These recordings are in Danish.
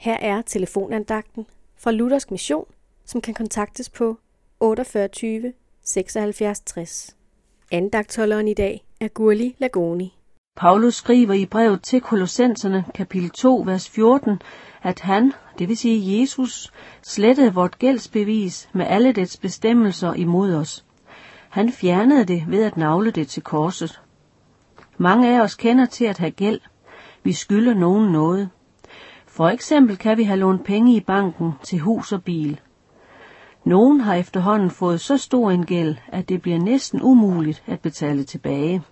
Her er telefonandagten fra Luthersk Mission, som kan kontaktes på 48 76 60. Andagtholderen i dag er Gurli Lagoni. Paulus skriver i brevet til Kolossenserne, kapitel 2, vers 14, at han, det vil sige Jesus, slettede vort gældsbevis med alle dets bestemmelser imod os. Han fjernede det ved at navle det til korset. Mange af os kender til at have gæld. Vi skylder nogen noget. For eksempel kan vi have lånt penge i banken til hus og bil. Nogen har efterhånden fået så stor en gæld, at det bliver næsten umuligt at betale tilbage.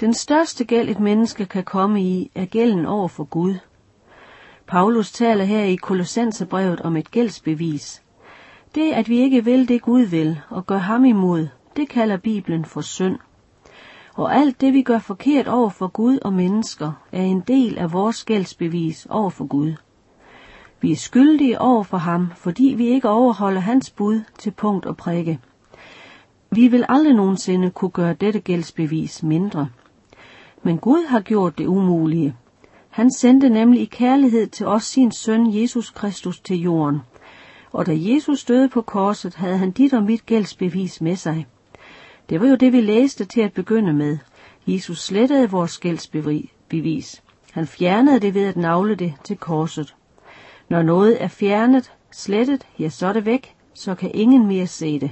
Den største gæld et menneske kan komme i, er gælden over for Gud. Paulus taler her i Kolossenserbrevet om et gældsbevis. Det, at vi ikke vil det Gud vil, og gør ham imod, det kalder Bibelen for synd. Og alt det, vi gør forkert over for Gud og mennesker, er en del af vores gældsbevis over for Gud. Vi er skyldige over for ham, fordi vi ikke overholder hans bud til punkt og prikke. Vi vil aldrig nogensinde kunne gøre dette gældsbevis mindre. Men Gud har gjort det umulige. Han sendte nemlig i kærlighed til os sin søn Jesus Kristus til jorden. Og da Jesus døde på korset, havde han dit og mit gældsbevis med sig. Det var jo det, vi læste til at begynde med. Jesus slettede vores gældsbevis. Han fjernede det ved at navle det til korset. Når noget er fjernet, slettet, ja, så er det væk, så kan ingen mere se det.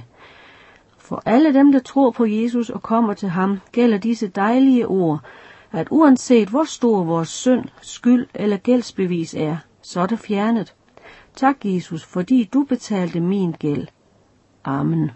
For alle dem, der tror på Jesus og kommer til ham, gælder disse dejlige ord, at uanset hvor stor vores synd, skyld eller gældsbevis er, så er det fjernet. Tak, Jesus, fordi du betalte min gæld. Amen.